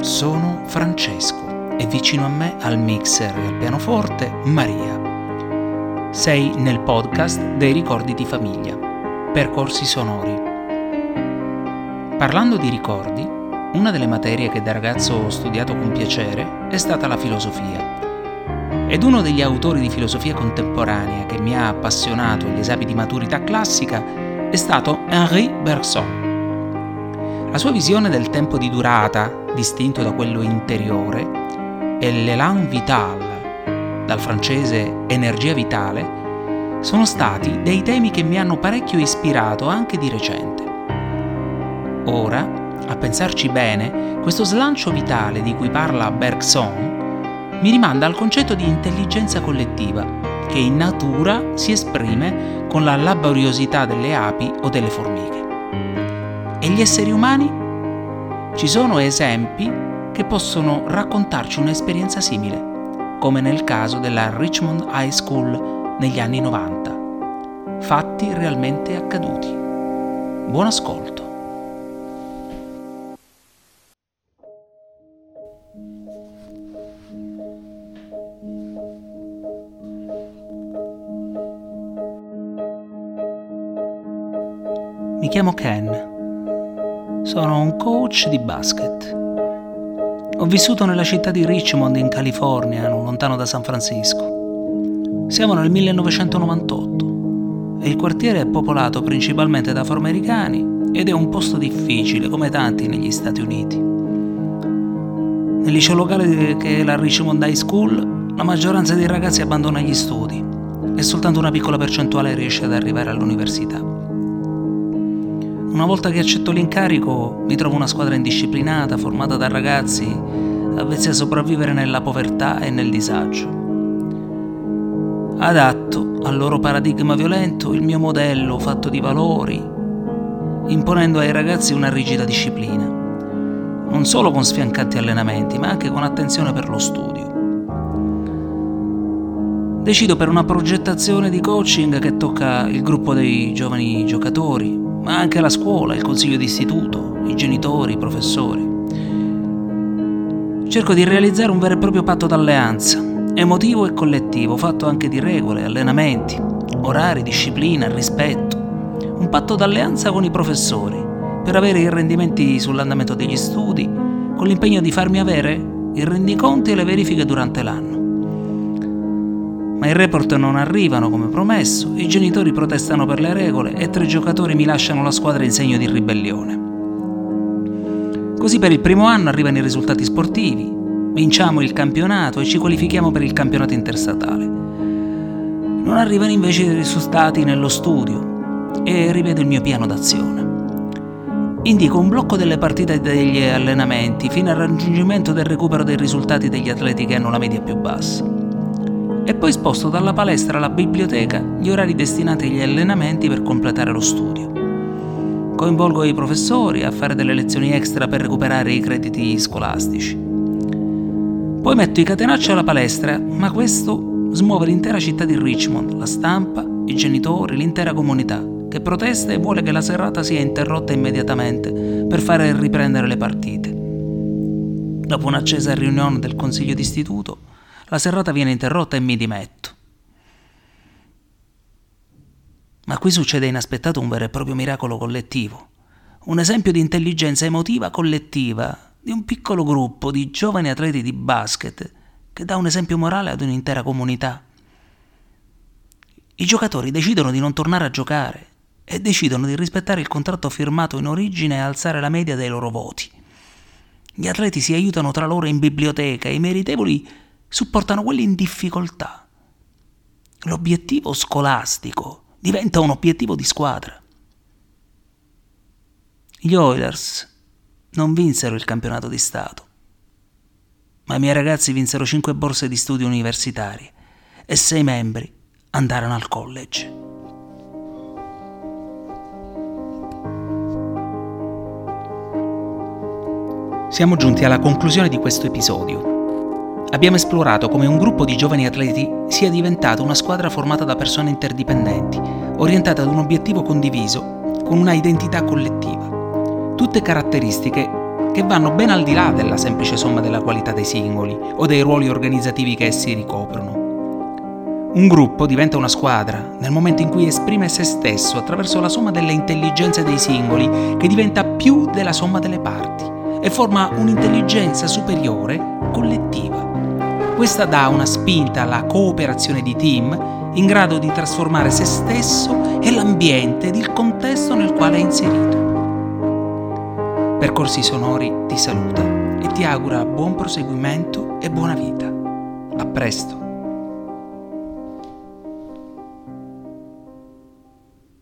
sono Francesco e vicino a me al mixer e al pianoforte Maria. Sei nel podcast dei ricordi di famiglia, percorsi sonori. Parlando di ricordi, una delle materie che da ragazzo ho studiato con piacere è stata la filosofia. Ed uno degli autori di filosofia contemporanea che mi ha appassionato agli esami di maturità classica è stato Henri Bergson. La sua visione del tempo di durata, distinto da quello interiore, e l'élan vital, dal francese energia vitale, sono stati dei temi che mi hanno parecchio ispirato anche di recente. Ora, a pensarci bene, questo slancio vitale di cui parla Bergson mi rimanda al concetto di intelligenza collettiva, che in natura si esprime con la laboriosità delle api o delle formiche. E gli esseri umani? Ci sono esempi che possono raccontarci un'esperienza simile, come nel caso della Richmond High School negli anni 90. Fatti realmente accaduti. Buon ascolto. Mi chiamo Ken sono un coach di basket. Ho vissuto nella città di Richmond in California, non lontano da San Francisco. Siamo nel 1998 e il quartiere è popolato principalmente da afroamericani ed è un posto difficile come tanti negli Stati Uniti. Nel liceo locale che è la Richmond High School, la maggioranza dei ragazzi abbandona gli studi e soltanto una piccola percentuale riesce ad arrivare all'università. Una volta che accetto l'incarico, mi trovo una squadra indisciplinata, formata da ragazzi avvezzi a sopravvivere nella povertà e nel disagio. Adatto al loro paradigma violento il mio modello fatto di valori, imponendo ai ragazzi una rigida disciplina, non solo con sfiancanti allenamenti, ma anche con attenzione per lo studio. Decido per una progettazione di coaching che tocca il gruppo dei giovani giocatori, ma anche la scuola, il consiglio d'istituto, i genitori, i professori. Cerco di realizzare un vero e proprio patto d'alleanza, emotivo e collettivo, fatto anche di regole, allenamenti, orari, disciplina, rispetto. Un patto d'alleanza con i professori, per avere i rendimenti sull'andamento degli studi, con l'impegno di farmi avere i rendiconti e le verifiche durante l'anno ma i report non arrivano come promesso, i genitori protestano per le regole e tre giocatori mi lasciano la squadra in segno di ribellione. Così per il primo anno arrivano i risultati sportivi, vinciamo il campionato e ci qualifichiamo per il campionato interstatale. Non arrivano invece i risultati nello studio e rivedo il mio piano d'azione. Indico un blocco delle partite e degli allenamenti fino al raggiungimento del recupero dei risultati degli atleti che hanno la media più bassa e poi sposto dalla palestra alla biblioteca gli orari destinati agli allenamenti per completare lo studio. Coinvolgo i professori a fare delle lezioni extra per recuperare i crediti scolastici. Poi metto i catenacci alla palestra, ma questo smuove l'intera città di Richmond, la stampa, i genitori, l'intera comunità, che protesta e vuole che la serata sia interrotta immediatamente per fare riprendere le partite. Dopo un'accesa riunione del consiglio d'istituto, la serrata viene interrotta e mi dimetto. Ma qui succede inaspettato un vero e proprio miracolo collettivo, un esempio di intelligenza emotiva collettiva di un piccolo gruppo di giovani atleti di basket che dà un esempio morale ad un'intera comunità. I giocatori decidono di non tornare a giocare e decidono di rispettare il contratto firmato in origine e alzare la media dei loro voti. Gli atleti si aiutano tra loro in biblioteca e i meritevoli supportano quelli in difficoltà. L'obiettivo scolastico diventa un obiettivo di squadra. Gli Oilers non vinsero il campionato di Stato, ma i miei ragazzi vinsero 5 borse di studio universitarie e 6 membri andarono al college. Siamo giunti alla conclusione di questo episodio abbiamo esplorato come un gruppo di giovani atleti sia diventato una squadra formata da persone interdipendenti, orientata ad un obiettivo condiviso, con una identità collettiva. Tutte caratteristiche che vanno ben al di là della semplice somma della qualità dei singoli o dei ruoli organizzativi che essi ricoprono. Un gruppo diventa una squadra nel momento in cui esprime se stesso attraverso la somma delle intelligenze dei singoli che diventa più della somma delle parti e forma un'intelligenza superiore collettiva. Questa dà una spinta alla cooperazione di team in grado di trasformare se stesso e l'ambiente ed il contesto nel quale è inserito. Percorsi Sonori ti saluta e ti augura buon proseguimento e buona vita. A presto!